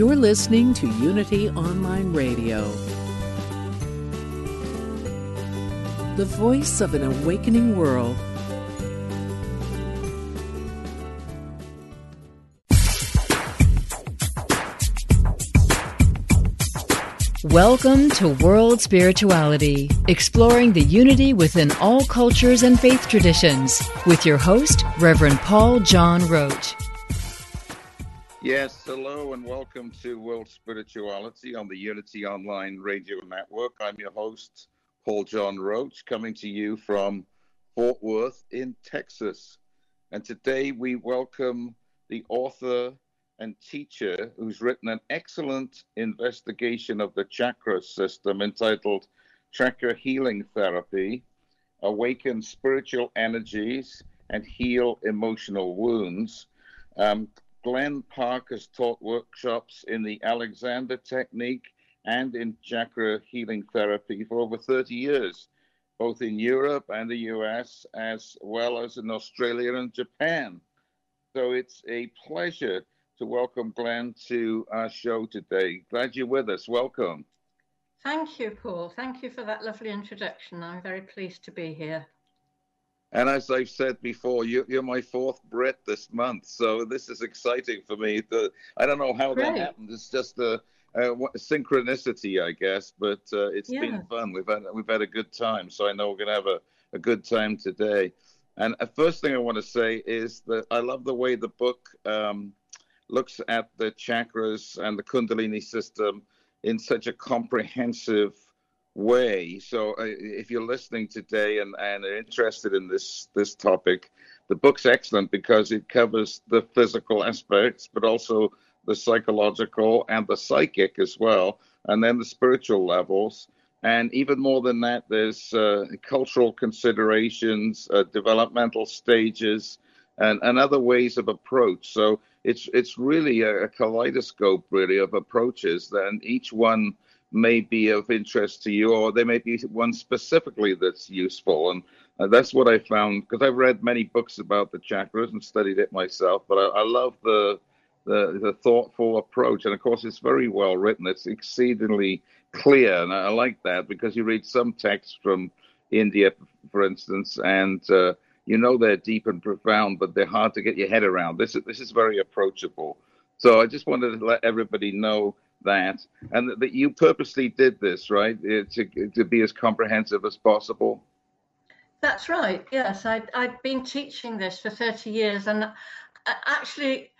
You're listening to Unity Online Radio, the voice of an awakening world. Welcome to World Spirituality, exploring the unity within all cultures and faith traditions, with your host, Reverend Paul John Roach. Yes, hello and welcome to World Spirituality on the Unity Online Radio Network. I'm your host, Paul John Roach, coming to you from Fort Worth in Texas. And today we welcome the author and teacher who's written an excellent investigation of the chakra system entitled Chakra Healing Therapy Awaken Spiritual Energies and Heal Emotional Wounds. Um, Glen Park has taught workshops in the Alexander technique and in chakra healing therapy for over 30 years, both in Europe and the US, as well as in Australia and Japan. So it's a pleasure to welcome Glen to our show today. Glad you're with us. Welcome. Thank you, Paul. Thank you for that lovely introduction. I'm very pleased to be here. And as I've said before, you, are my fourth Brit this month, so this is exciting for me. The, I don't know how Great. that happened. It's just a, a synchronicity, I guess, but uh, it's yeah. been fun. We've had we've had a good time, so I know we're going to have a, a good time today. And the first thing I want to say is that I love the way the book um, looks at the chakras and the Kundalini system in such a comprehensive way. So uh, if you're listening today and, and are interested in this this topic, the book's excellent because it covers the physical aspects, but also the psychological and the psychic as well, and then the spiritual levels. And even more than that, there's uh, cultural considerations, uh, developmental stages, and, and other ways of approach. So it's it's really a, a kaleidoscope, really, of approaches, and each one may be of interest to you, or there may be one specifically that's useful. And uh, that's what I found because I've read many books about the chakras and studied it myself. But I, I love the, the, the thoughtful approach, and of course, it's very well written. It's exceedingly clear, and I, I like that because you read some texts from India, for instance, and uh, you know they're deep and profound, but they're hard to get your head around. This is this is very approachable. So I just wanted to let everybody know that, and that you purposely did this, right, uh, to to be as comprehensive as possible. That's right. Yes, I I've been teaching this for thirty years, and uh, actually,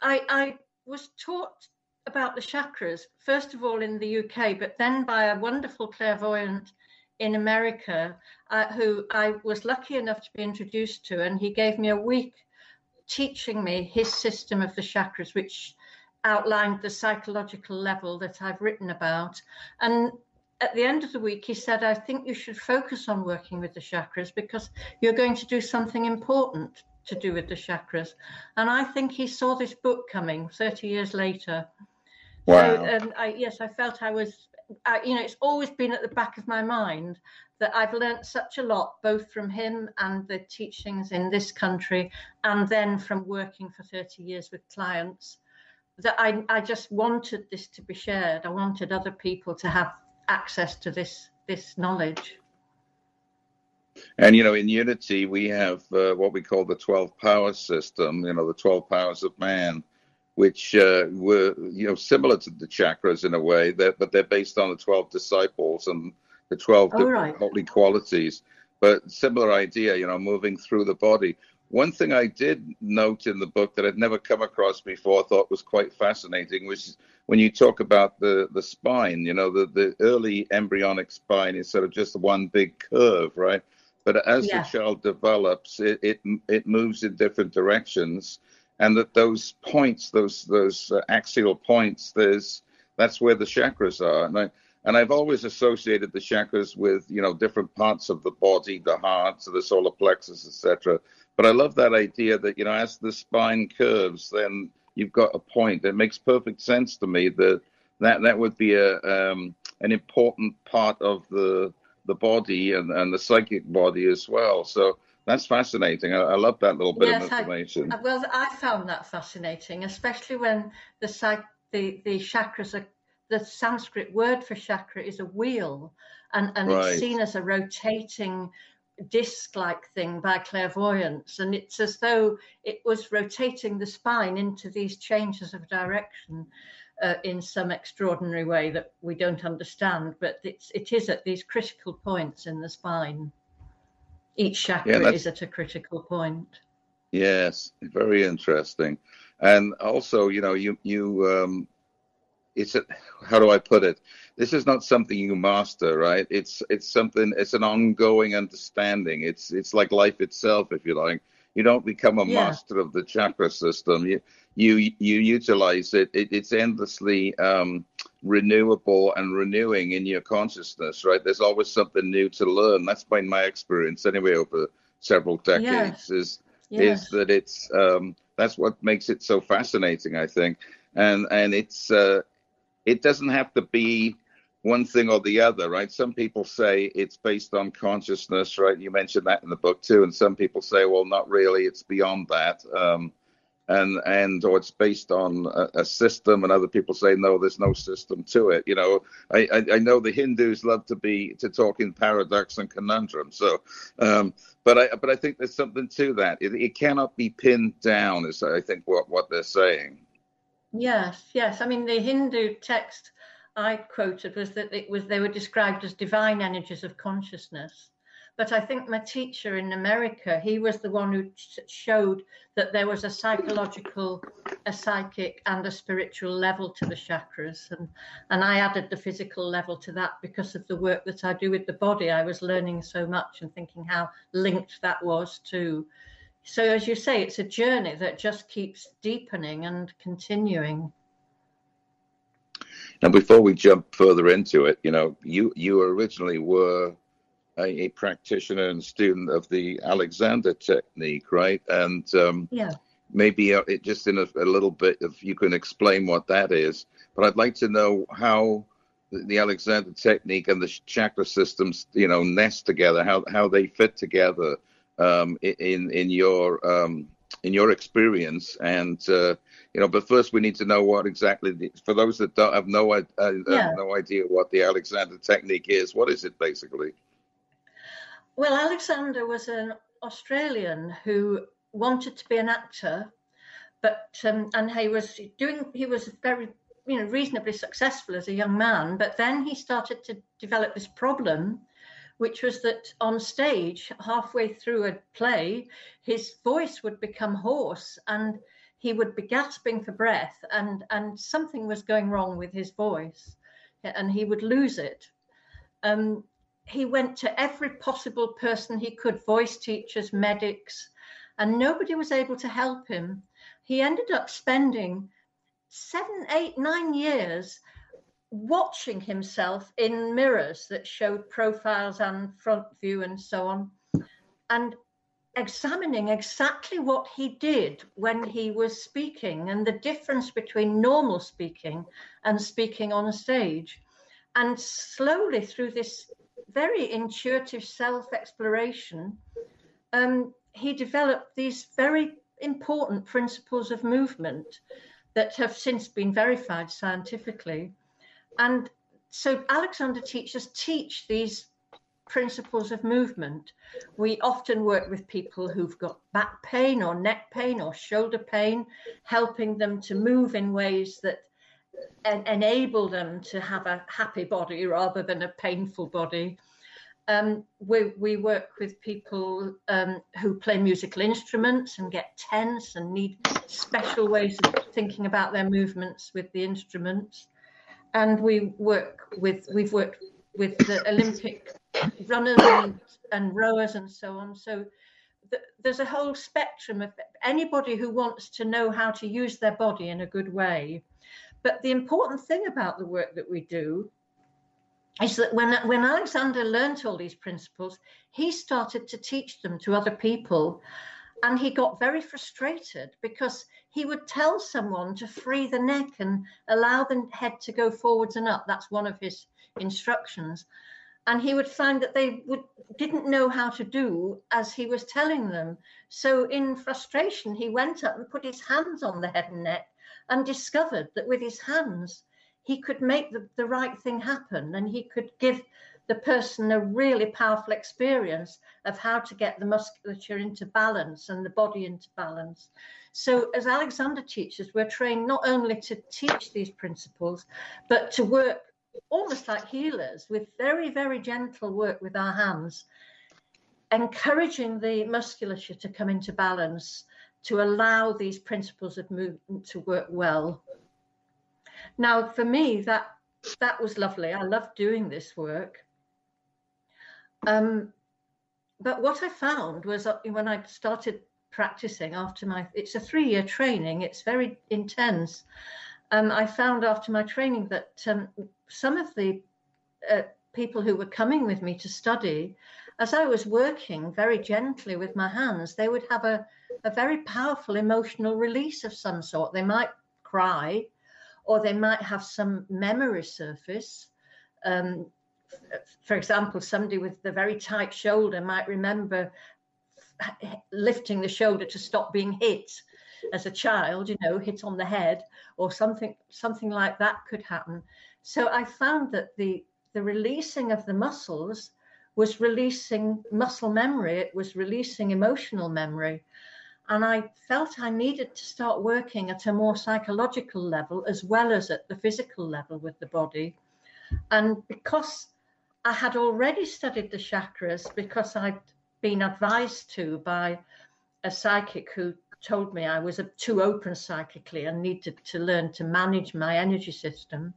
I I was taught about the chakras first of all in the UK, but then by a wonderful clairvoyant in America uh, who I was lucky enough to be introduced to, and he gave me a week teaching me his system of the chakras, which outlined the psychological level that I've written about. And at the end of the week, he said, I think you should focus on working with the chakras because you're going to do something important to do with the chakras. And I think he saw this book coming 30 years later. Wow. So, and I, yes, I felt I was, I, you know, it's always been at the back of my mind that I've learnt such a lot, both from him and the teachings in this country, and then from working for 30 years with clients that I, I just wanted this to be shared. I wanted other people to have access to this this knowledge. And you know, in Unity, we have uh, what we call the twelve power system. You know, the twelve powers of man, which uh, were you know similar to the chakras in a way, that but they're based on the twelve disciples and the twelve oh, right. holy qualities. But similar idea, you know, moving through the body. One thing I did note in the book that I'd never come across before, I thought was quite fascinating, was when you talk about the, the spine, you know, the, the early embryonic spine is sort of just one big curve, right? But as yeah. the child develops, it, it, it moves in different directions. and that those points, those those uh, axial points, there's that's where the chakras are. And I and I've always associated the chakras with you know different parts of the body, the heart, the solar plexus, etc. But I love that idea that you know as the spine curves, then you've got a point. It makes perfect sense to me that that that would be a um, an important part of the the body and, and the psychic body as well. So that's fascinating. I, I love that little bit yes, of information. I, well, I found that fascinating, especially when the psych, the the chakras are the Sanskrit word for chakra is a wheel, and and right. it's seen as a rotating disc-like thing by clairvoyance, and it's as though it was rotating the spine into these changes of direction uh, in some extraordinary way that we don't understand, but it's, it is at these critical points in the spine. Each chakra yeah, is at a critical point. Yes, very interesting. And also, you know, you you um, it's a, how do I put it? This is not something you master, right? It's it's something. It's an ongoing understanding. It's it's like life itself, if you like. You don't become a yeah. master of the chakra system. You you you utilize it. it it's endlessly um, renewable and renewing in your consciousness, right? There's always something new to learn. That's been my experience anyway over several decades. Is yes. is that it's um, that's what makes it so fascinating, I think, and and it's uh, it doesn't have to be one thing or the other, right? Some people say it's based on consciousness, right? You mentioned that in the book too, and some people say, well, not really. It's beyond that, um, and and or it's based on a, a, system, and other people say no, there's no system to it. You know, I, I, I know the Hindus love to be to talk in paradox and conundrum. So, um, but I but I think there's something to that. It, it cannot be pinned down, is I think what what they're saying. Yes, yes. I mean, the Hindu text I quoted was that it was they were described as divine energies of consciousness. But I think my teacher in America, he was the one who showed that there was a psychological, a psychic, and a spiritual level to the chakras, and and I added the physical level to that because of the work that I do with the body. I was learning so much and thinking how linked that was to. So as you say, it's a journey that just keeps deepening and continuing. Now, before we jump further into it, you know, you you originally were a, a practitioner and student of the Alexander technique, right? And um, yeah, maybe uh, it just in a, a, little bit, if you can explain what that is. But I'd like to know how the, the Alexander technique and the chakra systems, you know, nest together, how how they fit together um, in in your um, in your experience and uh, you know but first we need to know what exactly the, for those that don't have no uh, yeah. have no idea what the alexander technique is what is it basically well alexander was an australian who wanted to be an actor but um, and he was doing he was very you know reasonably successful as a young man but then he started to develop this problem which was that on stage, halfway through a play, his voice would become hoarse and he would be gasping for breath, and, and something was going wrong with his voice, and he would lose it. Um, he went to every possible person he could voice teachers, medics, and nobody was able to help him. He ended up spending seven, eight, nine years watching himself in mirrors that showed profiles and front view and so on, and examining exactly what he did when he was speaking and the difference between normal speaking and speaking on a stage. And slowly, through this very intuitive self exploration, um, he developed these very important principles of movement that have since been verified scientifically and so Alexander teachers teach these principles of movement. We often work with people who've got back pain or neck pain or shoulder pain, helping them to move in ways that en- enable them to have a happy body rather than a painful body. Um, we, we work with people um, who play musical instruments and get tense and need special ways of thinking about their movements with the instruments and we work with we've worked with the Olympic runners and, and rowers and so on. So th- there's a whole spectrum of anybody who wants to know how to use their body in a good way. But the important thing about the work that we do is that when, when Alexander learned all these principles, he started to teach them to other people. And he got very frustrated because he would tell someone to free the neck and allow the head to go forwards and up. That's one of his instructions. And he would find that they would, didn't know how to do as he was telling them. So, in frustration, he went up and put his hands on the head and neck and discovered that with his hands, he could make the, the right thing happen and he could give the person a really powerful experience of how to get the musculature into balance and the body into balance. So, as Alexander teaches, we're trained not only to teach these principles, but to work almost like healers with very, very gentle work with our hands, encouraging the musculature to come into balance to allow these principles of movement to work well. Now, for me, that that was lovely. I loved doing this work. Um, but what I found was when I started practicing after my, it's a three-year training. It's very intense. Um, I found after my training that um, some of the uh, people who were coming with me to study, as I was working very gently with my hands, they would have a, a very powerful emotional release of some sort. They might cry, or they might have some memory surface. Um, for example, somebody with the very tight shoulder might remember lifting the shoulder to stop being hit as a child, you know, hit on the head or something something like that could happen. So I found that the the releasing of the muscles was releasing muscle memory, it was releasing emotional memory. And I felt I needed to start working at a more psychological level as well as at the physical level with the body. And because I had already studied the chakras, because I'd been advised to by a psychic who told me I was too open psychically and needed to learn to manage my energy system.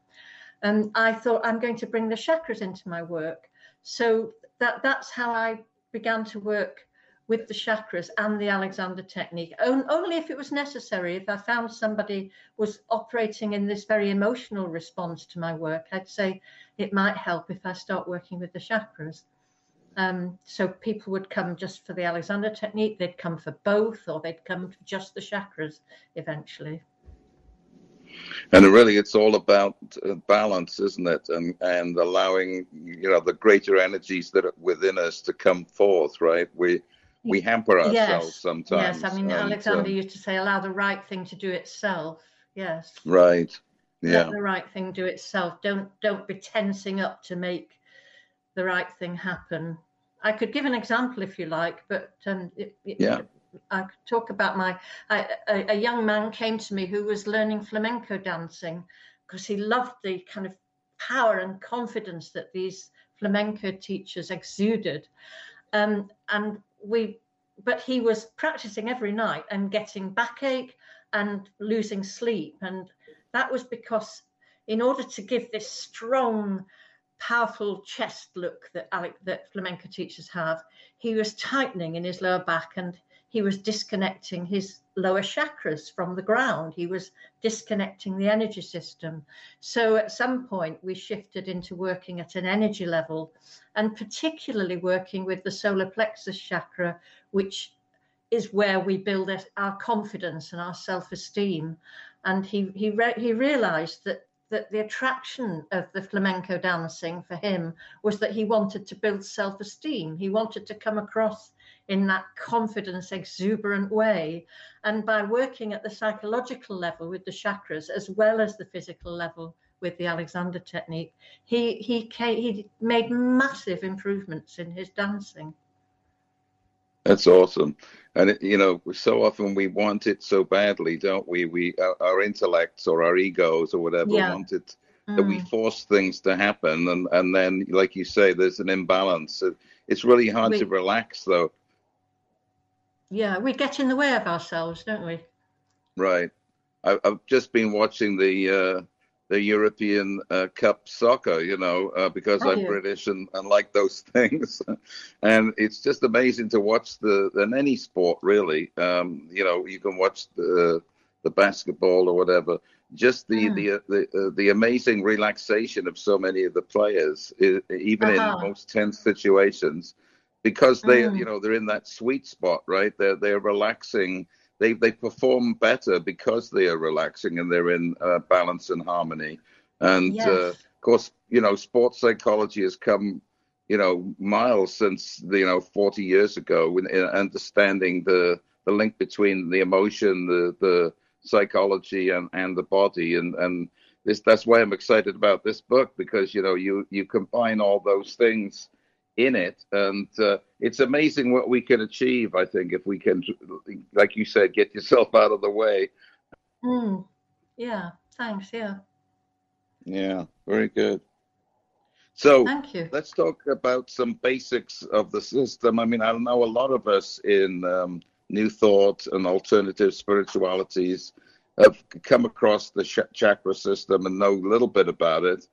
And I thought I'm going to bring the chakras into my work. So that that's how I began to work with the chakras and the Alexander technique, only if it was necessary. If I found somebody was operating in this very emotional response to my work, I'd say it might help if I start working with the chakras. Um, so people would come just for the Alexander technique, they'd come for both, or they'd come for just the chakras eventually. And really, it's all about uh, balance, isn't it? And and allowing you know the greater energies that are within us to come forth, right? We we hamper ourselves yes. sometimes. Yes, I mean, and, Alexander um, used to say, allow the right thing to do itself. Yes. Right. Yeah. Let the right thing do itself. Don't don't be tensing up to make the right thing happen. I could give an example if you like, but um, it, it, yeah. I could talk about my I, a, a young man came to me who was learning flamenco dancing because he loved the kind of power and confidence that these flamenco teachers exuded. Um, and we but he was practicing every night and getting backache and losing sleep and that was because in order to give this strong powerful chest look that Alec, that flamenco teachers have he was tightening in his lower back and he was disconnecting his lower chakras from the ground. He was disconnecting the energy system. So at some point, we shifted into working at an energy level and particularly working with the solar plexus chakra, which is where we build our confidence and our self esteem. And he, he, re- he realized that that the attraction of the flamenco dancing for him was that he wanted to build self esteem. He wanted to come across in that confidence, exuberant way. And by working at the psychological level with the chakras, as well as the physical level with the Alexander technique, he he came, he made massive improvements in his dancing. That's awesome, and it, you know, so often we want it so badly, don't we? We our, our intellects or our egos or whatever yeah. want it mm. that we mm. force things to happen, and and then, like you say, there's an imbalance. It's really hard we, to relax, though. Yeah, we get in the way of ourselves, don't we? Right. I, have just been watching the uh, the European uh, Cup soccer, you know, uh, because I'm British and, and like those things. and it's just amazing to watch the, in any sport, really. Um, you know, you can watch the, the basketball or whatever. Just the, mm. the, the, uh, the amazing relaxation of so many of the players, even uh-huh. in most tense situations, because they, mm. you know, they're in that sweet spot, right? They're, they're relaxing they they perform better because they are relaxing and they're in uh, balance and harmony. And yes. uh, of course, you know, sports psychology has come, you know, miles since you know 40 years ago in, in understanding the the link between the emotion, the the psychology, and and the body, and and this that's why I'm excited about this book because you know you you combine all those things in it. And uh, it's amazing what we can achieve, I think, if we can, like you said, get yourself out of the way. Mm. Yeah, thanks. Yeah. Yeah, very good. So Thank you. let's talk about some basics of the system. I mean, I know a lot of us in um, New Thought and alternative spiritualities have come across the chakra system and know a little bit about it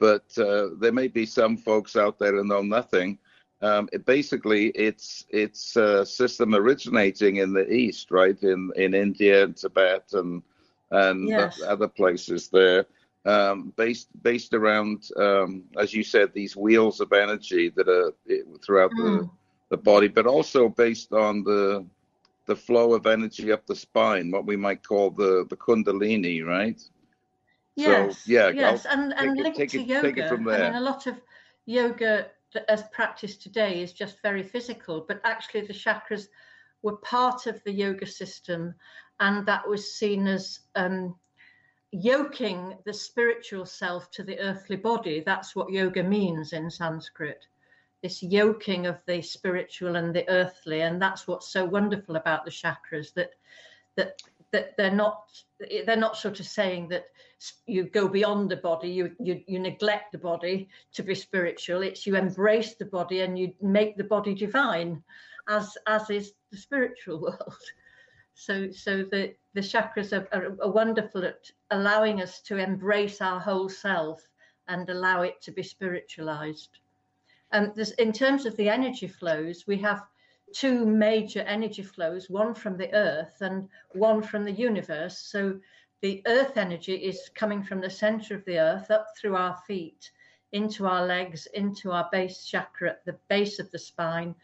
but uh, there may be some folks out there who know nothing. Um, it basically, it's it's a system originating in the east, right in in India and Tibet and and yes. other places there, um, based based around, um, as you said, these wheels of energy that are throughout mm. the the body, but also based on the the flow of energy up the spine, what we might call the the kundalini, right? Yes, so, yeah, yes, I'll and and linked to yoga. I mean, a lot of yoga as practiced today is just very physical, but actually the chakras were part of the yoga system, and that was seen as um, yoking the spiritual self to the earthly body. That's what yoga means in Sanskrit. This yoking of the spiritual and the earthly, and that's what's so wonderful about the chakras that that that they're not they're not sort of saying that you go beyond the body you, you you neglect the body to be spiritual. It's you embrace the body and you make the body divine as as is the spiritual world. So so the the chakras are, are, are wonderful at allowing us to embrace our whole self and allow it to be spiritualized. And in terms of the energy flows we have two major energy flows, one from the earth and one from the universe. So the earth energy is coming from the center of the earth up through our feet, into our legs, into our base chakra at the base of the spine,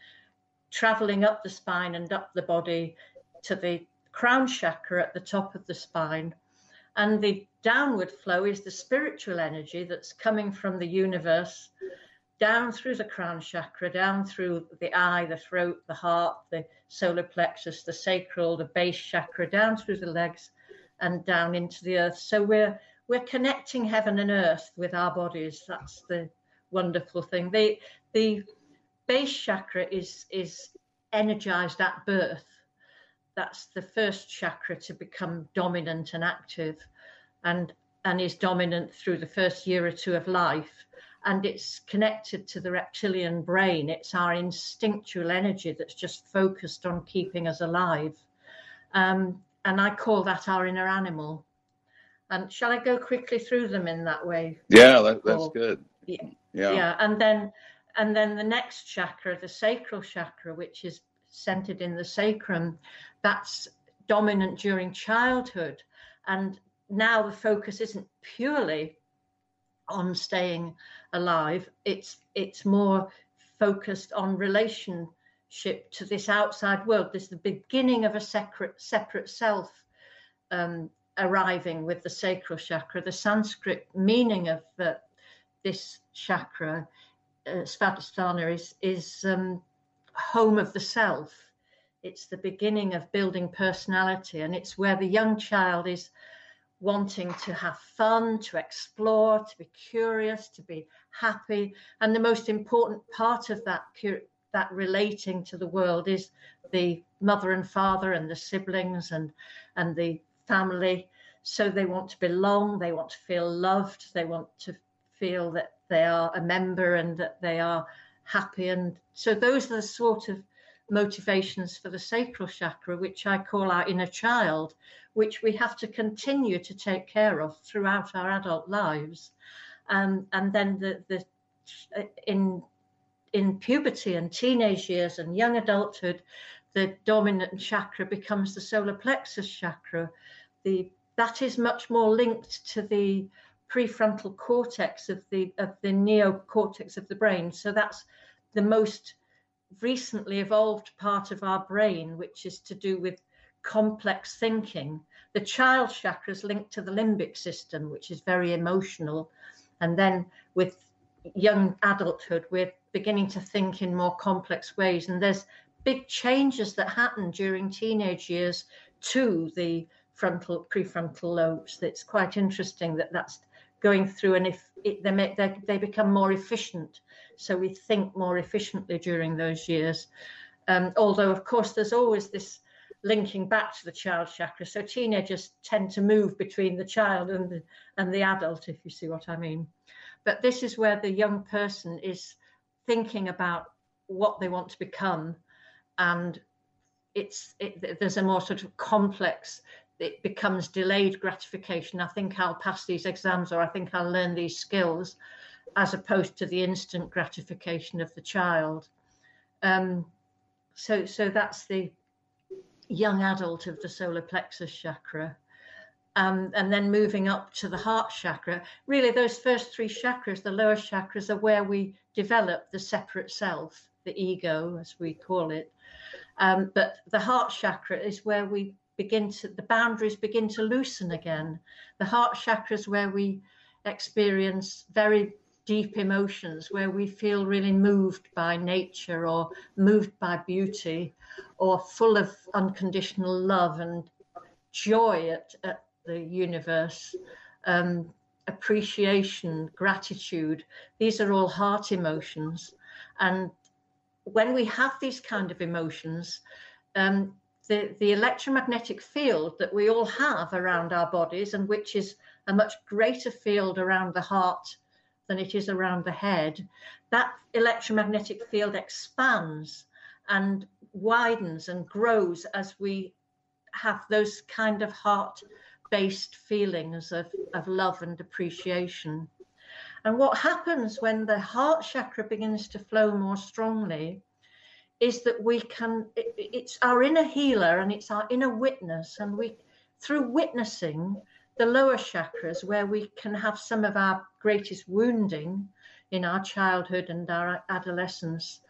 traveling up the spine and up the body to the crown chakra at the top of the spine. And the downward flow is the spiritual energy that's coming from the universe down through the crown chakra, down through the eye, the throat, the heart, the solar plexus, the sacral, the base chakra, down through the legs and down into the earth. So we're we're connecting heaven and earth with our bodies. That's the wonderful thing. The the base chakra is is energized at birth. That's the first chakra to become dominant and active and and is dominant through the first year or two of life and it's connected to the reptilian brain. It's our instinctual energy that's just focused on keeping us alive. Um, and I call that our inner animal. And shall I go quickly through them in that way? Yeah, that, that's or, good. Yeah, yeah. Yeah. And then and then the next chakra, the sacral chakra, which is centered in the sacrum, that's dominant during childhood. And now the focus isn't purely on staying alive. It's it's more focused on relationship to this outside world. This is the beginning of a separate separate self um, arriving with the sacral chakra. The Sanskrit meaning of the, this chakra, uh, Svadhisthana, is is um, home of the self. It's the beginning of building personality, and it's where the young child is wanting to have fun, to explore, to be curious, to be happy. And the most important part of that that relating to the world is the mother and father and the siblings and and the family. So they want to belong, they want to feel loved, they want to feel that they are a member and that they are happy. And so those are the sort of motivations for the sacral chakra, which I call our inner child, which we have to continue to take care of throughout our adult lives. Um, and then the, the in in puberty and teenage years and young adulthood, the dominant chakra becomes the solar plexus chakra. The that is much more linked to the prefrontal cortex of the of the neocortex of the brain. So that's the most recently evolved part of our brain, which is to do with complex thinking. The child chakra is linked to the limbic system, which is very emotional. And then with young adulthood, we're beginning to think in more complex ways. And there's big changes that happen during teenage years to the frontal prefrontal lobes. It's quite interesting that that's going through, and if it, they, make, they they become more efficient, so we think more efficiently during those years. Um, although, of course, there's always this linking back to the child chakra. So teenagers tend to move between the child and the, and the adult, if you see what I mean. But this is where the young person is thinking about what they want to become, and it's it, there's a more sort of complex it becomes delayed gratification. I think I'll pass these exams or I think I'll learn these skills as opposed to the instant gratification of the child. Um, so, so that's the young adult of the solar plexus chakra. Um, and then moving up to the heart chakra, really those first three chakras, the lower chakras, are where we develop the separate self, the ego, as we call it. Um, but the heart chakra is where we begin to the boundaries begin to loosen again. The heart chakra is where we experience very deep emotions, where we feel really moved by nature or moved by beauty or full of unconditional love and joy at, at the universe, um, appreciation, gratitude. These are all heart emotions. And when we have these kind of emotions, um, the, the electromagnetic field that we all have around our bodies, and which is a much greater field around the heart than it is around the head, that electromagnetic field expands and widens and grows as we have those kind of heart based feelings of, of love and appreciation. And what happens when the heart chakra begins to flow more strongly is that we can it, it's our inner healer and it's our inner witness. And we through witnessing the lower chakras where we can have some of our greatest wounding in our childhood and our adolescence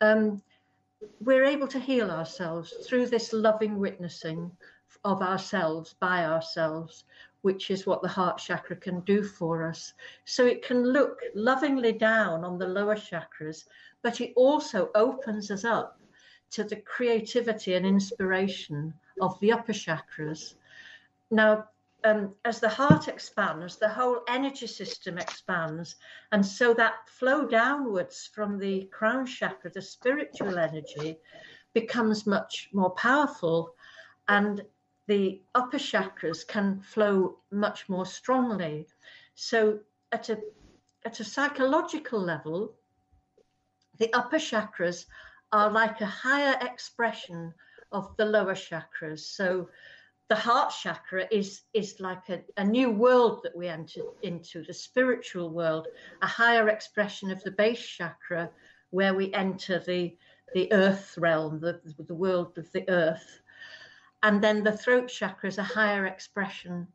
um, we're able to heal ourselves through this loving witnessing of ourselves by ourselves which is what the heart chakra can do for us. So it can look lovingly down on the lower chakras but it also opens us up to the creativity and inspiration of the upper chakras. Now, um, as the heart expands, the whole energy system expands. And so that flow downwards from the crown chakra, the spiritual energy, becomes much more powerful. And the upper chakras can flow much more strongly. So, at a, at a psychological level, the upper chakras are like a higher expression of the lower chakras. So the heart chakra is is like a, a new world that we enter into, the spiritual world, a higher expression of the base chakra, where we enter the the earth realm, the, the world of the earth. And then the throat chakra is a higher expression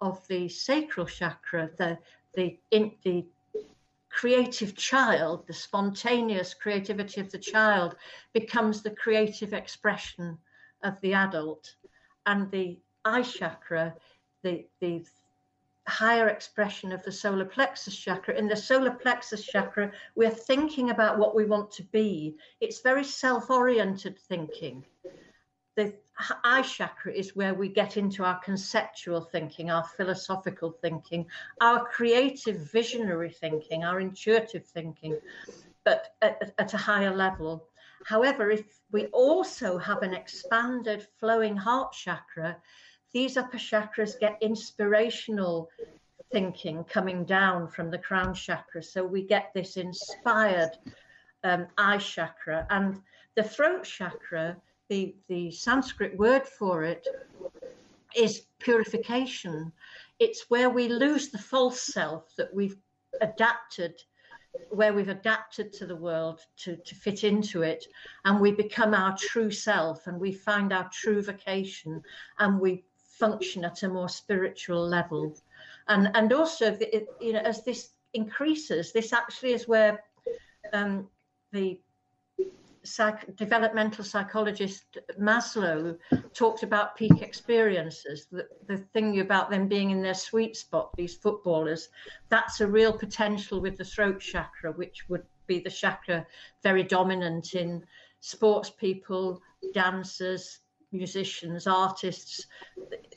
of the sacral chakra, the the in, the creative child, the spontaneous creativity of the child, becomes the creative expression of the adult. And the eye chakra, the, the higher expression of the solar plexus chakra. In the solar plexus chakra, we're thinking about what we want to be. It's very self oriented thinking. The eye chakra is where we get into our conceptual thinking, our philosophical thinking, our creative visionary thinking, our intuitive thinking, but at, at, a higher level. However, if we also have an expanded flowing heart chakra, these upper chakras get inspirational thinking coming down from the crown chakra. So we get this inspired um, eye chakra. And The throat chakra, the, the Sanskrit word for it, is purification. It's where we lose the false self that we've adapted where we've adapted to the world to, to fit into it and we become our true self and we find our true vocation and we function at a more spiritual level and and also the, it, you know as this increases this actually is where um, the psych- developmental psychologist Maslow talked about peak experiences. The, the thing about them being in their sweet spot, these footballers, that's a real potential with the throat chakra, which would be the chakra very dominant in sports people, dancers, musicians, artists,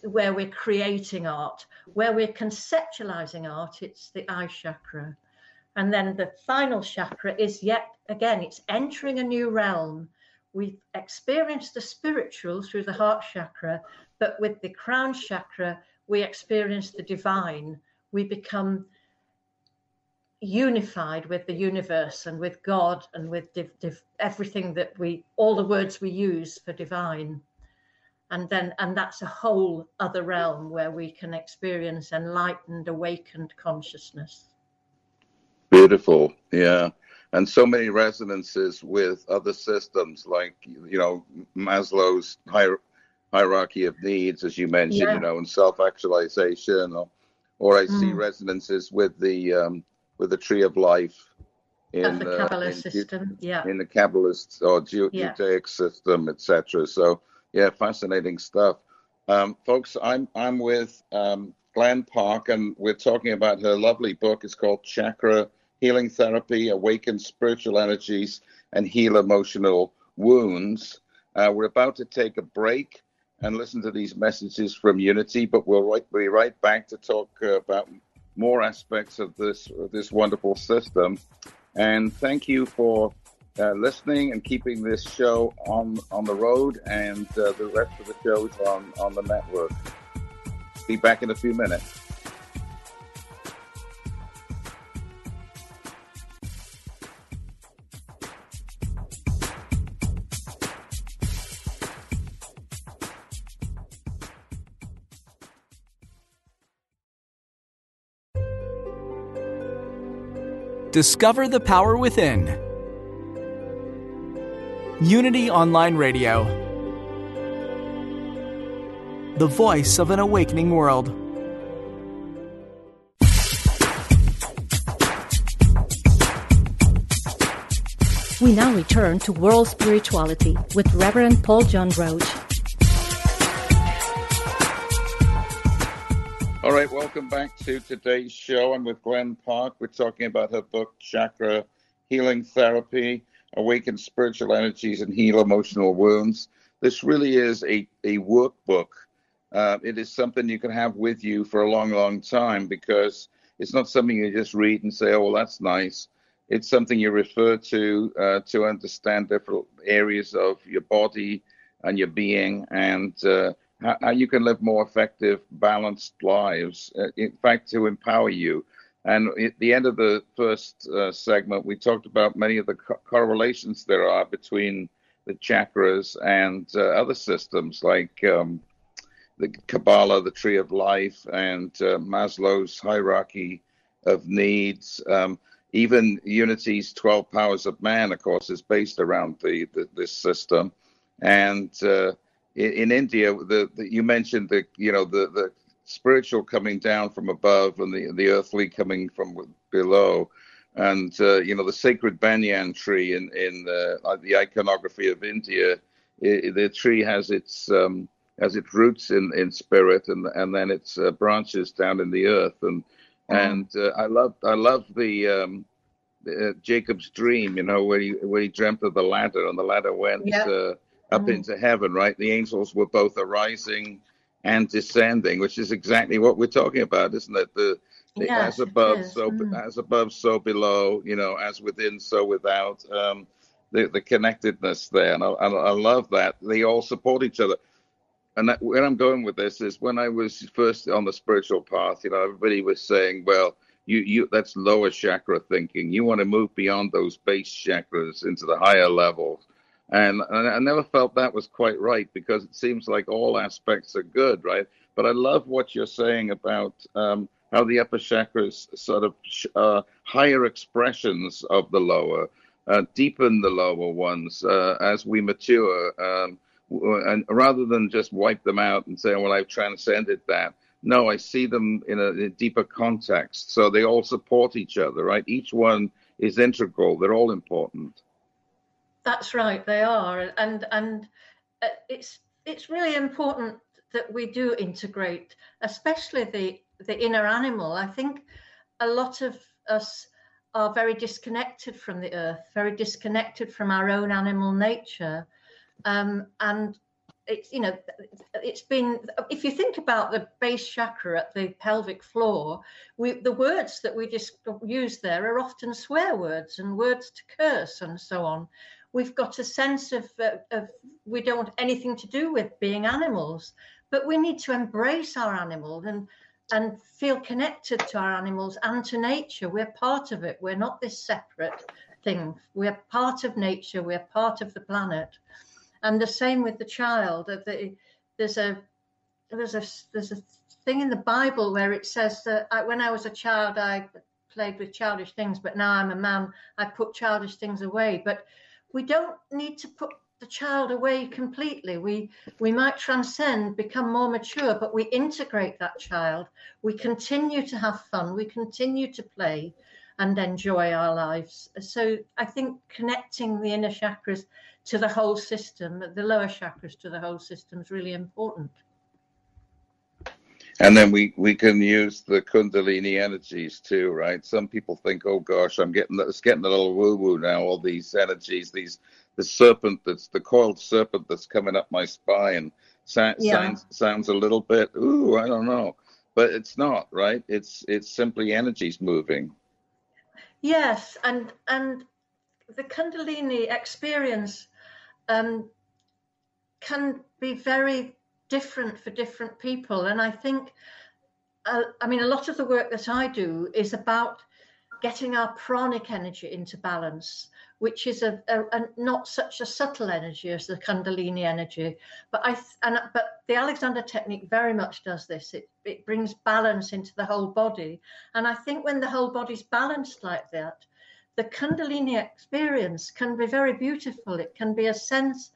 where we're creating art, where we're conceptualizing art, it's the eye chakra. And then the final chakra is yet again, it's entering a new realm. We've experienced the spiritual through the heart chakra, but with the crown chakra, we experience the divine. We become unified with the universe and with God and with div- div- everything that we, all the words we use for divine. And then, and that's a whole other realm where we can experience enlightened, awakened consciousness. Beautiful. Yeah. And so many resonances with other systems like, you know, Maslow's hier- hierarchy of needs, as you mentioned, yeah. you know, and self actualization, or, or I mm. see resonances with the, um, with the tree of life in the Kabbalah uh, in, system, yeah, in the Kabbalist or Ju- yeah. Judaic system, etc. So, yeah, fascinating stuff, um, folks. I'm I'm with um, Glen Park, and we're talking about her lovely book. It's called Chakra healing therapy, awaken spiritual energies, and heal emotional wounds. Uh, we're about to take a break and listen to these messages from Unity, but we'll right, be right back to talk uh, about more aspects of this of this wonderful system. And thank you for uh, listening and keeping this show on on the road and uh, the rest of the shows on on the network. Be back in a few minutes. Discover the power within. Unity Online Radio. The voice of an awakening world. We now return to World Spirituality with Reverend Paul John Roach. All right, welcome back to today's show. I'm with Glen Park. We're talking about her book, Chakra Healing Therapy Awaken Spiritual Energies and Heal Emotional Wounds. This really is a, a workbook. Uh, it is something you can have with you for a long, long time because it's not something you just read and say, oh, well, that's nice. It's something you refer to uh, to understand different areas of your body and your being and uh, how, you can live more effective, balanced lives. Uh, in fact, to empower you. And at the end of the first uh, segment, we talked about many of the co- correlations there are between the chakras and uh, other systems like um, the Kabbalah, the Tree of Life, and uh, Maslow's hierarchy of needs. Um, even Unity's 12 Powers of Man, of course, is based around the, the this system. And uh, in, in India, the, the, you mentioned the you know the the spiritual coming down from above and the the earthly coming from below, and uh, you know the sacred banyan tree in in the, uh, the iconography of India, it, the tree has its um, has its roots in, in spirit and and then its uh, branches down in the earth and mm. and uh, I love I love the um, uh, Jacob's dream, you know, where he where he dreamt of the ladder and the ladder went yeah. Up mm. into heaven, right? The angels were both arising and descending, which is exactly what we're talking about, isn't it? The, the yes, as above, so mm. as above, so below. You know, as within, so without. Um, the the connectedness there, and I, I love that they all support each other. And that, where I'm going with this is when I was first on the spiritual path, you know, everybody was saying, well, you you that's lower chakra thinking. You want to move beyond those base chakras into the higher levels And, and I never felt that was quite right because it seems like all aspects are good, right? But I love what you're saying about um, how the upper chakras sort of uh, higher expressions of the lower uh, deepen the lower ones uh, as we mature. Um, and rather than just wipe them out and say, well, I've transcended that. No, I see them in a, in a deeper context. So they all support each other, right? Each one is integral. They're all important. That's right. They are, and and uh, it's it's really important that we do integrate, especially the the inner animal. I think a lot of us are very disconnected from the earth, very disconnected from our own animal nature. Um, and it's, you know, it's been, if you think about the base chakra at the pelvic floor, we, the words that we just use there are often swear words and words to curse and so on. We've got a sense of, uh, of we don't want anything to do with being animals, but we need to embrace our animal and and feel connected to our animals and to nature. We're part of it. We're not this separate thing. We're part of nature. We're part of the planet. And the same with the child. There's a there's a there's a thing in the Bible where it says that I, when I was a child, I played with childish things, but now I'm a man, I put childish things away. But we don't need to put the child away completely. We we might transcend, become more mature, but we integrate that child. We continue to have fun. We continue to play and enjoy our lives. So I think connecting the inner chakras to the whole system, the lower chakras to the whole system is really important. And then we, we can use the Kundalini energies too, right? Some people think, oh gosh, I'm getting it's getting a little woo woo now. All these energies, these the serpent that's the coiled serpent that's coming up my spine sa- yeah. sounds sounds a little bit ooh I don't know, but it's not right. It's it's simply energies moving. Yes, and and the Kundalini experience um, can be very different for different people, and I think. Uh, I mean, a lot of the work that I do is about getting our pranic energy into balance which is a, a, a, not such a subtle energy as the Kundalini energy. But I and but the Alexander technique very much does this. It it brings balance into the whole body, and I think when the whole body's balanced like that, the Kundalini experience can be very beautiful. It can be a sense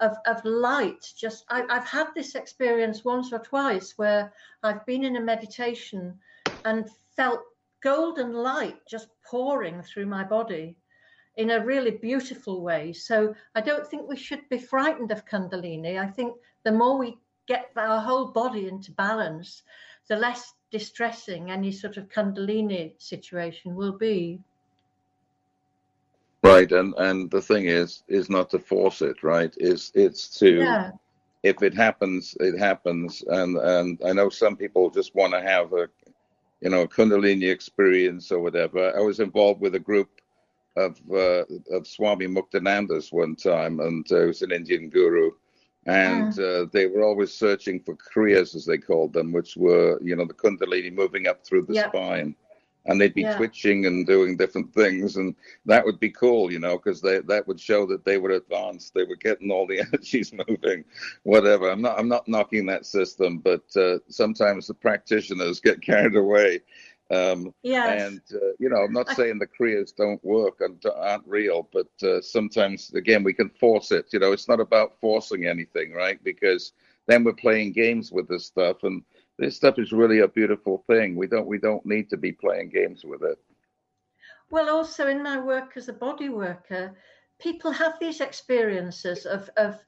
of, of light. Just I, I've had this experience once or twice where I've been in a meditation and felt golden light just pouring through my body in a really beautiful way. So I don't think we should be frightened of Kundalini. I think the more we get our whole body into balance, the less distressing any sort of Kundalini situation will be. Right, and and the thing is, is not to force it. Right, is it's to. Yeah. If it happens, it happens, and and I know some people just want to have a, you know, Kundalini experience or whatever. I was involved with a group of uh, of Swami Muktananda's one time, and uh, he was an Indian guru, and mm. uh, they were always searching for kriyas, as they called them, which were you know the kundalini moving up through the yep. spine, and they'd be yeah. twitching and doing different things, and that would be cool, you know, because they that would show that they were advanced, they were getting all the energies moving, whatever. I'm not I'm not knocking that system, but uh, sometimes the practitioners get carried away um, yes. And, uh, you know, I'm not saying the kriyas don't work and aren't real, but uh, sometimes, again, we can force it. You know, it's not about forcing anything, right? Because then we're playing games with this stuff. And this stuff is really a beautiful thing. We don't, we don't need to be playing games with it. Well, also in my work as a body worker, people have these experiences of, of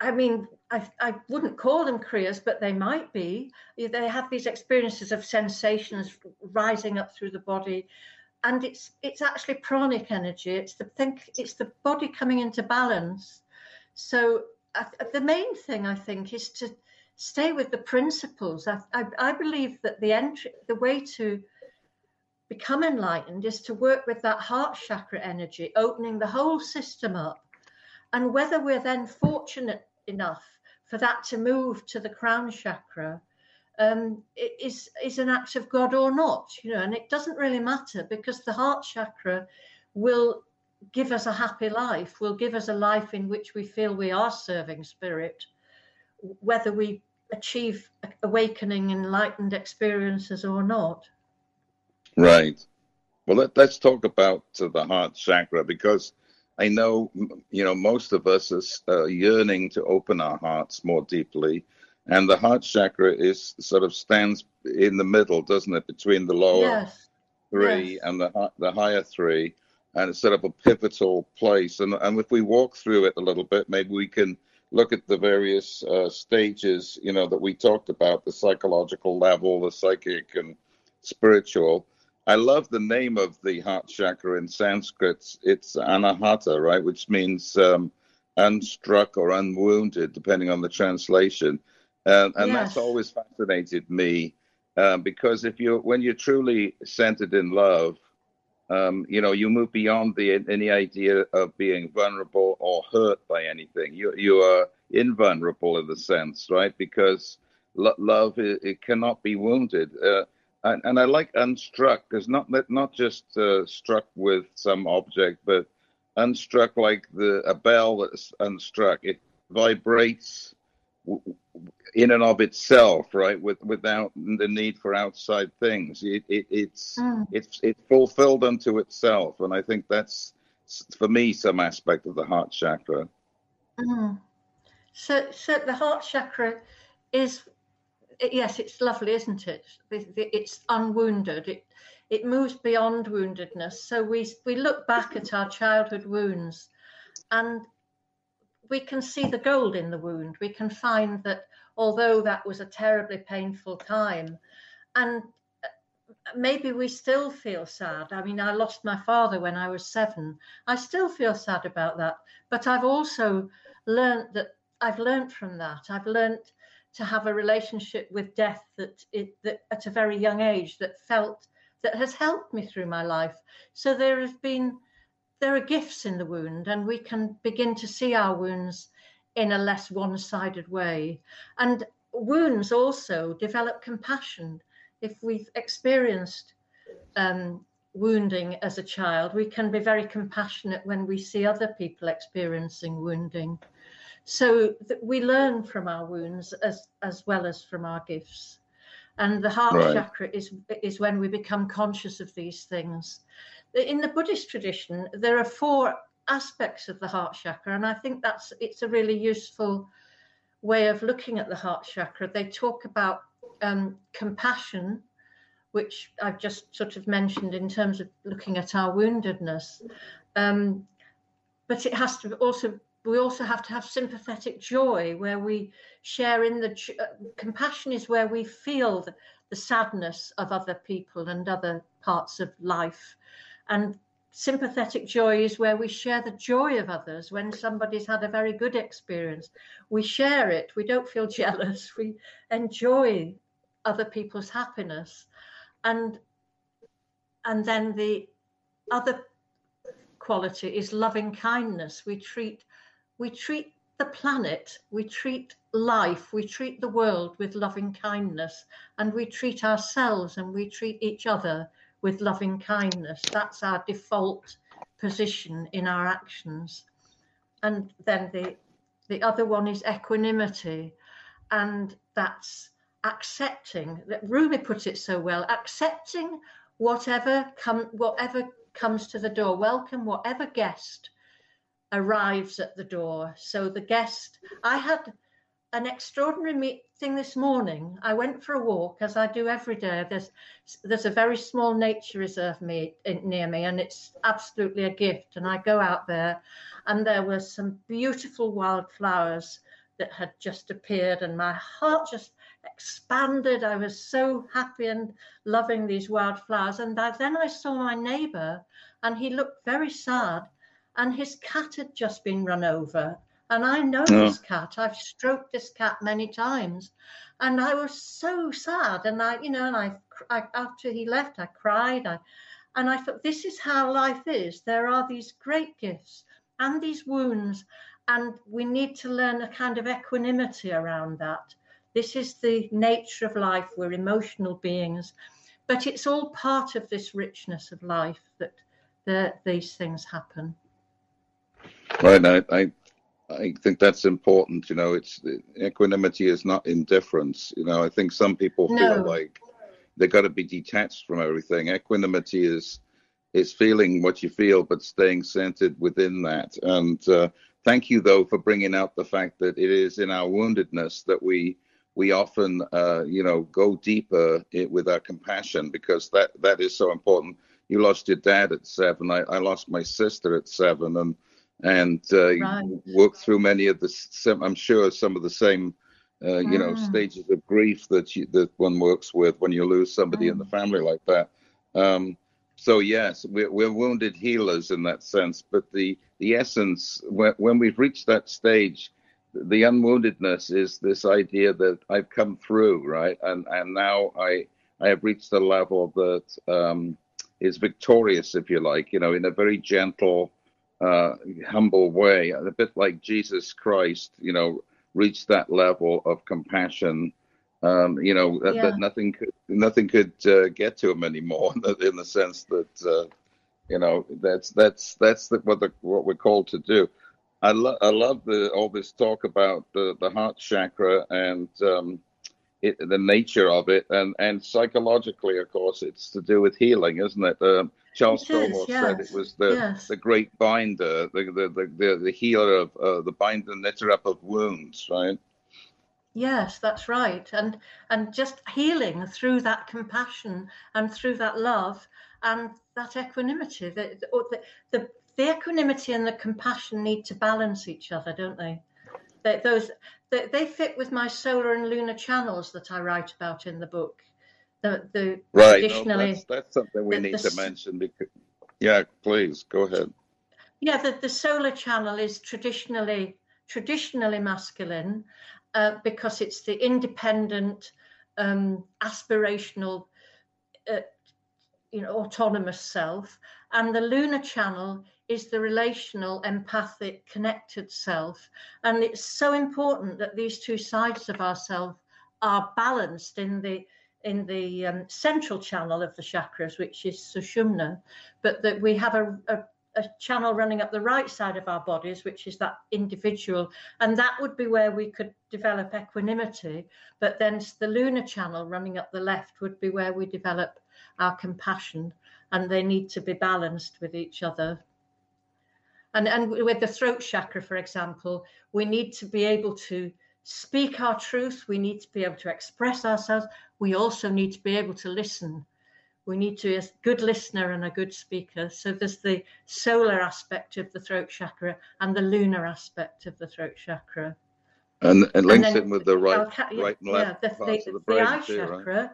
I mean, I, I wouldn't call them kriyas, but they might be. They have these experiences of sensations rising up through the body, and it's it's actually pranic energy. It's the think it's the body coming into balance. So uh, the main thing I think is to stay with the principles. I, I, I believe that the entry, the way to become enlightened is to work with that heart chakra energy, opening the whole system up and whether we're then fortunate enough for that to move to the crown chakra um, is is an act of God or not, you know, and it doesn't really matter because the heart chakra will give us a happy life, will give us a life in which we feel we are serving spirit, whether we achieve awakening, enlightened experiences or not. Right. Well, let, us talk about uh, the heart chakra because I know, you know, most of us are uh, yearning to open our hearts more deeply. And the heart chakra is sort of stands in the middle, doesn't it, between the lower yes. three yes. and the the higher three, and it's sort of a pivotal place. And and if we walk through it a little bit, maybe we can look at the various uh, stages, you know, that we talked about: the psychological level, the psychic, and spiritual. I love the name of the heart chakra in Sanskrit. It's Anahata, right, which means um, unstruck or unwounded, depending on the translation. and yes. that's always fascinated me um, because if you, when you're truly centered in love, um, you know, you move beyond the any idea of being vulnerable or hurt by anything. You you are invulnerable in the sense, right? Because lo- love it, it, cannot be wounded. Uh, and, and, I like unstruck because not not just uh, struck with some object, but unstruck like the a bell that's unstruck. It vibrates in and of itself, right? With without the need for outside things. It, it it's mm. it's it's fulfilled unto itself, and I think that's for me some aspect of the heart chakra. Mm. So, so the heart chakra is yes, it's lovely, isn't it? It's unwounded. It it moves beyond woundedness. So we we look back at our childhood wounds, and we can see the gold in the wound. We can find that although that was a terribly painful time, and uh, maybe we still feel sad. I mean, I lost my father when I was seven. I still feel sad about that, but I've also learned that I've learned from that. I've learned to have a relationship with death that, it, that at a very young age that felt that has helped me through my life. So there has been there are gifts in the wound, and we can begin to see our wounds in a less one-sided way. And wounds also develop compassion. If we've experienced um, wounding as a child, we can be very compassionate when we see other people experiencing wounding so that we learn from our wounds as as well as from our gifts and the heart right. chakra is is when we become conscious of these things in the buddhist tradition there are four aspects of the heart chakra and i think that's it's a really useful way of looking at the heart chakra. They talk about um, compassion which i've just sort of mentioned in terms of looking at our woundedness. Um, but it has to also we also have to have sympathetic joy where we share in the uh, compassion is where we feel the, the, sadness of other people and other parts of life. And sympathetic joy is where we share the joy of others. When somebody's had a very good experience we share it. We don't feel jealous. We enjoy other people's happiness. And and then the other quality is loving kindness. We treat we treat the planet, we treat life, we treat the world with loving kindness, and we treat ourselves and we treat each other with loving kindness. That's our default position in our actions. And then the the other one is equanimity, and that's accepting. That Rumi put it so well: accepting whatever come whatever comes to the door. Welcome whatever guest arrives at the door. So the guest, I had an extraordinary thing this morning. I went for a walk, as I do every day. There's there's a very small nature reserve me, near me, and it's absolutely a gift. And I go out there, and there were some beautiful wildflowers that had just appeared, and my heart just expanded. I was so happy and loving these wildflowers. And I, then I saw my neighbor, and he looked very sad and his cat had just been run over. And I know oh. this cat. I've stroked this cat many times, and I was so sad. And I, you know, and I, I after he left, I cried. I, and I thought, this is how life is. There are these great gifts and these wounds, and we need to learn a kind of equanimity around that. This is the nature of life. We're emotional beings, but it's all part of this richness of life that the, these things happen. Right. I, I, I think that's important. You know, it's equanimity is not indifference. You know, I think some people no. feel like they've got to be detached from everything. Equanimity is is feeling what you feel, but staying centered within that. And uh, thank you, though, for bringing out the fact that it is in our woundedness that we we often, uh, you know, go deeper with our compassion because that that is so important. You lost your dad at seven. I, I lost my sister at seven, and and uh, right. worked through many of the. I'm sure some of the same. Uh, you know, mm. stages of grief that you, that one works with when you lose somebody in the mm. family like that. Um, so yes, we're, we're, wounded healers in that sense. But the the essence, when, when we've reached that stage, the unwoundedness is this idea that I've come through, right? And and now I I have reached a level that um, is victorious, if you like, you know, in a very gentle, uh, humble way, a bit like Jesus Christ, you know, reached that level of compassion. Um, you know that, yeah. that, nothing could nothing could uh, get to him anymore, in the sense that uh, you know that's that's that's the, what the, what we're called to do. I, lo- I love the, all this talk about the, the heart chakra and um, it, the nature of it, and, and psychologically, of course, it's to do with healing, isn't it? Um, Charles Fillmore yes. said it was the, yes. the great binder, the, the, the, the healer of uh, the binder, knitter up of wounds, right? Yes, that's right, and and just healing through that compassion and through that love and that equanimity. The, the, the the equanimity and the compassion need to balance each other, don't they? they those they, they, fit with my solar and lunar channels that I write about in the book. The the right, traditionally no, that's, that's, something we the, need the, to mention. Because, yeah, please go ahead. Yeah, the, the solar channel is traditionally traditionally masculine uh, because it's the independent, um, aspirational, uh, you know, autonomous self, and the lunar channel is the relational, empathic, connected self. And it's so important that these two sides of ourselves are balanced in the in the um, central channel of the chakras, which is Sushumna, but that we have a, a, a, channel running up the right side of our bodies, which is that individual. And that would be where we could develop equanimity. But then the lunar channel running up the left would be where we develop our compassion. And they need to be balanced with each other. And, and with the throat chakra, for example, we need to be able to speak our truth. We need to be able to express ourselves. We also need to be able to listen. We need to be a good listener and a good speaker. So there's the solar aspect of the throat chakra and the lunar aspect of the throat chakra. And it links and then, in with the right, right and left yeah, the, parts the, of the brain the eye too, chakra.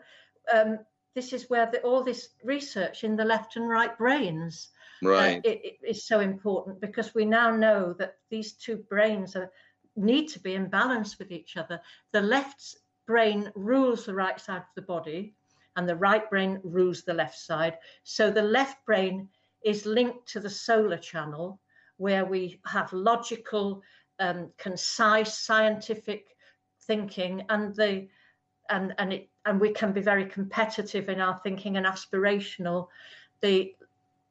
Right? Um, this is where the, all this research in the left and right brains uh, right. Uh, it, it is so important because we now know that these two brains are, need to be in balance with each other. The left brain rules the right side of the body, and the right brain rules the left side. So the left brain is linked to the solar channel, where we have logical, um, concise, scientific thinking, and the and and it and we can be very competitive in our thinking and aspirational. The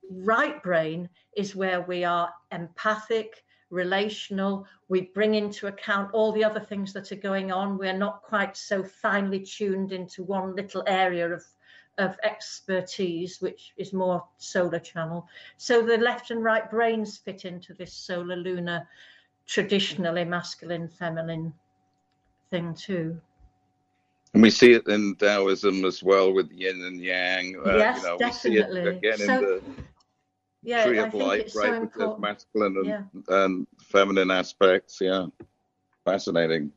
right brain is where we are empathic, relational. We bring into account all the other things that are going on. We're not quite so finely tuned into one little area of, of expertise, which is more solar channel. So the left and right brains fit into this solar lunar, traditionally masculine, feminine thing too. And we see it in Taoism as well with yin and yang. Uh, yes, you know, definitely. We see it again so, in the yeah, tree of life, right? with the masculine and, yeah. and feminine aspects. Yeah, fascinating.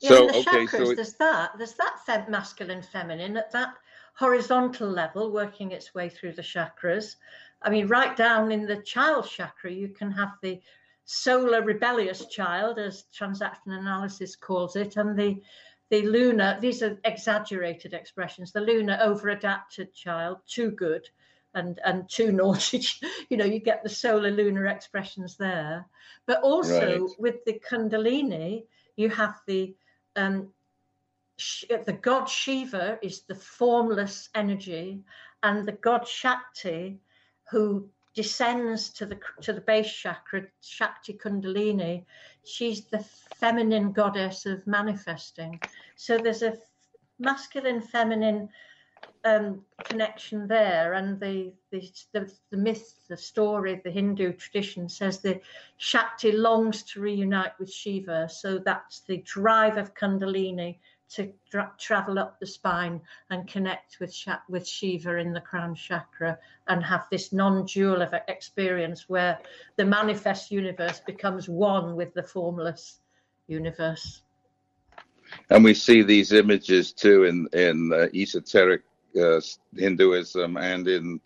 Yeah, so, the okay, chakras, so there's that. There's that fem- masculine, feminine at that horizontal level, working its way through the chakras. I mean, right down in the child chakra, you can have the solar rebellious child, as transaction analysis calls it, and the the lunar. These are exaggerated expressions. The lunar over adapted child, too good, and and too naughty you know you get the solar lunar expressions there but also right. with the kundalini you have the um the god shiva is the formless energy and the god shakti who descends to the to the base chakra, Shakti Kundalini. She's the feminine goddess of manifesting. So there's a masculine, feminine um, connection there, and the, the, the the myth, the story, the Hindu tradition says that Shakti longs to reunite with Shiva. So that's the drive of Kundalini to tra- travel up the spine and connect with Sha- with Shiva in the crown chakra and have this non-dual experience where the manifest universe becomes one with the formless universe. And we see these images too in in uh, esoteric uh, Hinduism and in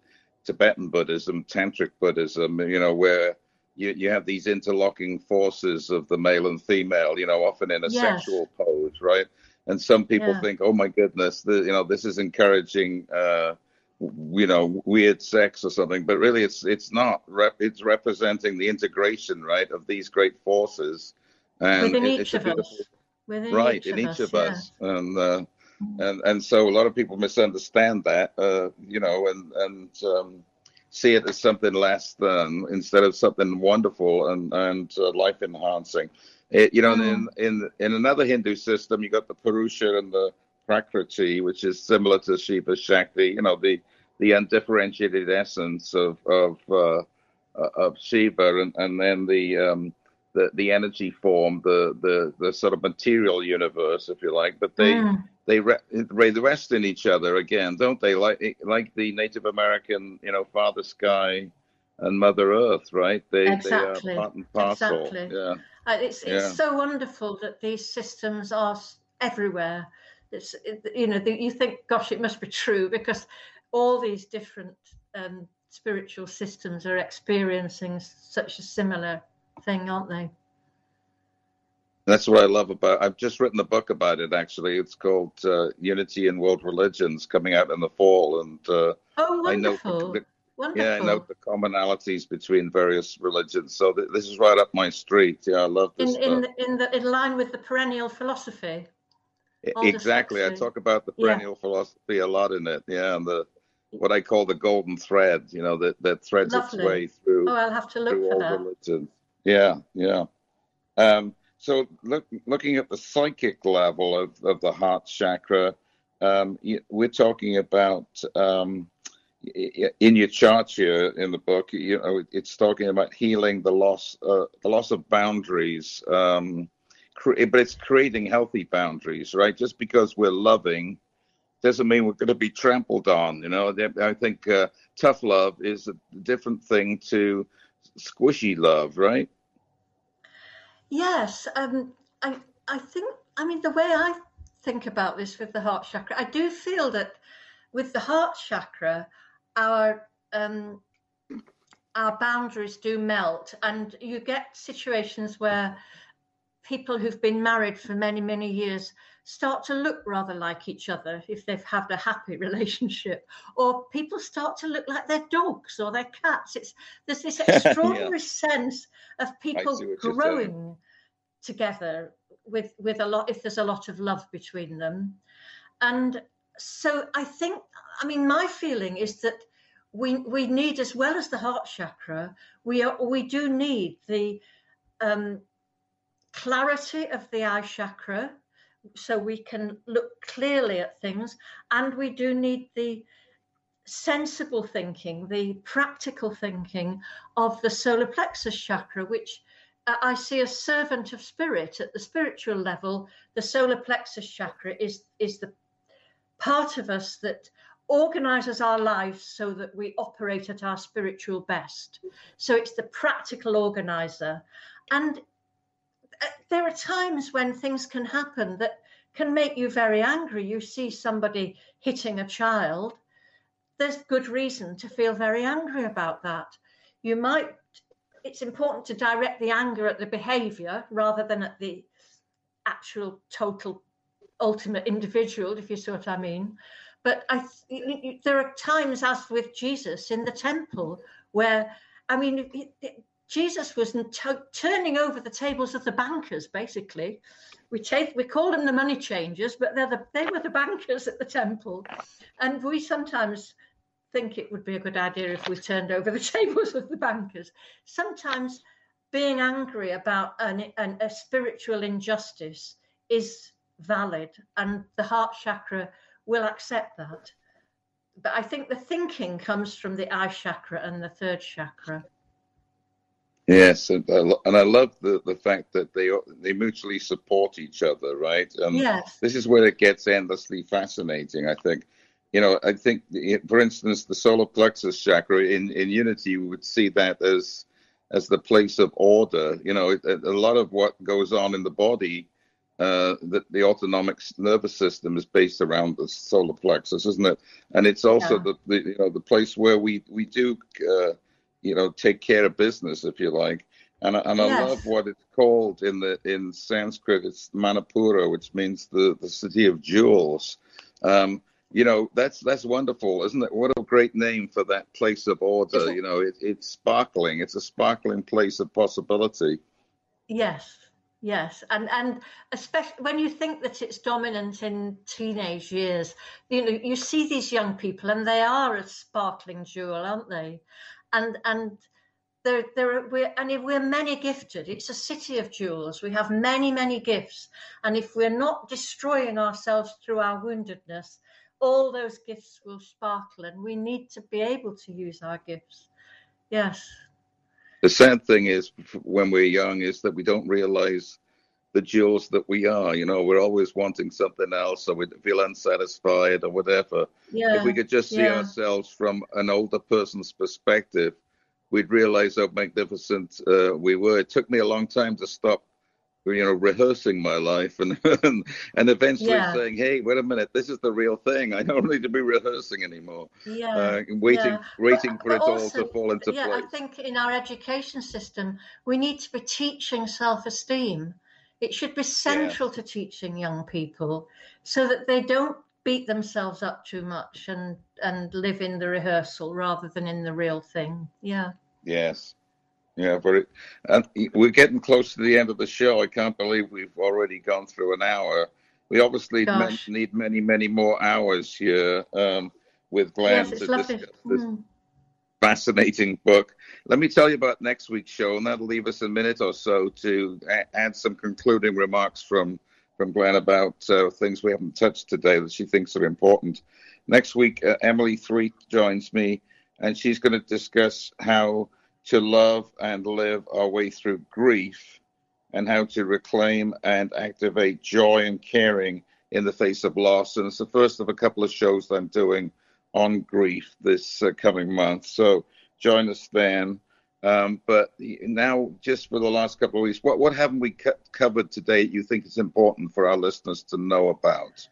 Tibetan Buddhism, Tantric Buddhism. You know where you, you have these interlocking forces of the male and female, you know, often in a yes. sexual pose, right? And some people yeah. think, oh my goodness, the, you know, this is encouraging, uh, you know, weird sex or something. But really, it's it's not. Rep- it's representing the integration, right, of these great forces. And Within it, each of us. Within right, each in each of us, and uh, mm-hmm. and and so a lot of people misunderstand that, uh, you know, and and um, see it as something less than instead of something wonderful and and uh, life enhancing. It, you know, mm. in, in in another Hindu system, you got the Purusha and the Prakriti, which is similar to Shiva Shakti. You know, the the undifferentiated essence of of uh, uh, of Shiva, and, and then the um, the the energy form, the the the sort of material universe, if you like. But they mm. they re- they rest in each other again, don't they? Like like the Native American, you know, Father Sky and Mother Earth, right? They exactly. they are part and parcel. Exactly. Yeah. Uh, it's it's yeah. so wonderful that these systems are everywhere. It's you know you think, gosh, it must be true because all these different um, spiritual systems are experiencing such a similar thing, aren't they? That's what I love about. I've just written a book about it. Actually, it's called uh, "Unity in World Religions," coming out in the fall, and uh, oh, wonderful! I know Wonderful. Yeah, I know the commonalities between various religions. So th- this is right up my street. Yeah, I love this. In, in, the, in, the, in line with the perennial philosophy. Exactly. I talk about the perennial yeah. philosophy a lot in it. Yeah, and the what I call the golden thread. You know that that threads Lovely. its way through. Oh, I'll have to look for that. Religions. Yeah, yeah. Um, so look, looking at the psychic level of, of the heart chakra, um, we're talking about um, in your chart here in the book, you know, it's talking about healing the loss, uh, the loss of boundaries, um, cre- but it's creating healthy boundaries, right? Just because we're loving doesn't mean we're going to be trampled on. You know, I think uh, tough love is a different thing to squishy love, right? Yes, um, I I think I mean the way I think about this with the heart chakra, I do feel that with the heart chakra our um, our boundaries do melt, and you get situations where people who've been married for many many years start to look rather like each other if they've had a happy relationship or people start to look like their dogs or their cats. It's there's this extraordinary yeah. sense of people growing together with with a lot if there's a lot of love between them. And so I think, I mean, my feeling is that we we need, as well as the heart chakra, we are we do need the um, clarity of the eye chakra, so we can look clearly at things, and we do need the sensible thinking, the practical thinking of the solar plexus chakra, which uh, I see a servant of spirit at the spiritual level. The solar plexus chakra is is the part of us that organizes our lives so that we operate at our spiritual best. So it's the practical organizer. And uh, there are times when things can happen that can make you very angry. You see somebody hitting a child, there's good reason to feel very angry about that. You might, it's important to direct the anger at the behavior rather than at the actual total ultimate individual, if you see what I mean. But I, there are times, as with Jesus in the temple, where I mean, Jesus was t- turning over the tables of the bankers. Basically, we we call them the money changers, but they're the, they were the bankers at the temple, and we sometimes think it would be a good idea if we turned over the tables of the bankers. Sometimes being angry about an, an, a spiritual injustice is valid, and the heart chakra will accept that. But I think the thinking comes from the eye chakra and the third chakra. Yes, and I, and I love the, the fact that they they mutually support each other, right? And yes. This is where it gets endlessly fascinating. I think, you know, I think, for instance, the solar plexus chakra in in unity, we would see that as as the place of order. You know, a, a lot of what goes on in the body, uh, the, the autonomic nervous system is based around the solar plexus, isn't it? And it's also yeah. the, the you know the place where we we do. Uh, you know take care of business if you like and, and yes. I love what it's called in the in Sanskrit. It's Manipura, which means the, the city of jewels. Um, you know, that's that's wonderful, isn't it? What a great name for that place of order. You know, it, it's sparkling. It's a sparkling place of possibility. Yes, yes, and and especially when you think that it's dominant in teenage years, you know, you see these young people, and they are a sparkling jewel, aren't they? and and there there we're and if we're many gifted it's a city of jewels. We have many many gifts. And if we're not destroying ourselves through our woundedness all those gifts will sparkle and we need to be able to use our gifts. Yes the sad thing is when we're young is that we don't realize the jewels that we are you know we're always wanting something else or we feel unsatisfied or whatever yeah, if we could just see yeah. ourselves from an older person's perspective we'd realize how magnificent uh, we were it took me a long time to stop you know rehearsing my life and and, and eventually yeah. saying hey wait a minute this is the real thing i don't need to be rehearsing anymore yeah uh, waiting yeah. waiting but, for but it also, all to fall into yeah, place i think in our education system we need to be teaching self-esteem it should be central to teaching young people so that they don't beat themselves up too much and and live in the rehearsal rather than in the real thing. Yeah. Yes. Yeah, but and we're getting close to the end of the show. I can't believe we've already gone through an hour. We obviously need many, many more hours here um, with Glen yes, to lovely. discuss this. Mm fascinating book. Let me tell you about next week's show, and that'll leave us a minute or so to a- add some concluding remarks from from Glen about uh, things we haven't touched today that she thinks are important. Next week, uh, Emily Three joins me, and she's going to discuss how to love and live our way through grief, and how to reclaim and activate joy and caring in the face of loss. And it's the first of a couple of shows that I'm doing on grief this uh, coming month. So join us then. Um, but now, just for the last couple of weeks, what, what haven't we co- covered today you think is important for our listeners to know about?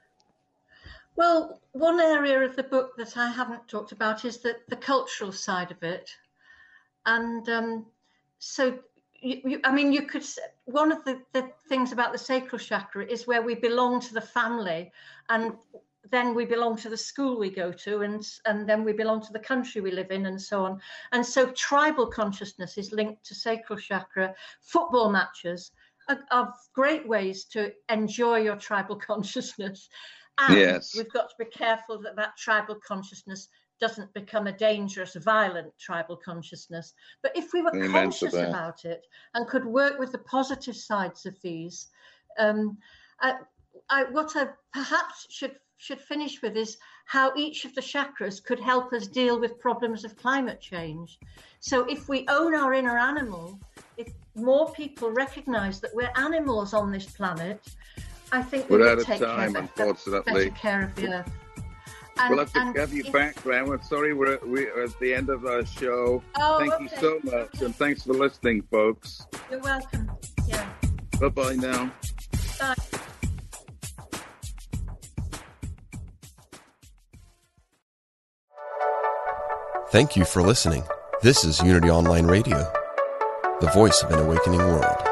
Well, one area of the book that I haven't talked about is the, the cultural side of it. And um, so, you, you, I mean, you could, one of the, the things about the sacral chakra is where we belong to the family and then we belong to the school we go to and and then we belong to the country we live in and so on. And so tribal consciousness is linked to sacral chakra. Football matches are, are great ways to enjoy your tribal consciousness. And yes. we've got to be careful that that tribal consciousness doesn't become a dangerous violent tribal consciousness but if we were Amen conscious about it and could work with the positive sides of these um, I, I, what I perhaps should should finish with is how each of the chakras could help us deal with problems of climate change. So, if we own our inner animal, if more people recognize that we're animals on this planet, I think we we're out take time, care, unfortunately. better care of the earth. And, we'll have to have you if, back, Graham. We're sorry we're, we're at the end of our show. Oh, Thank okay. you so much, and thanks for listening, folks. You're welcome. Yeah. Bye bye now. Bye. Thank you for listening. This is Unity Online Radio, the voice of an awakening world.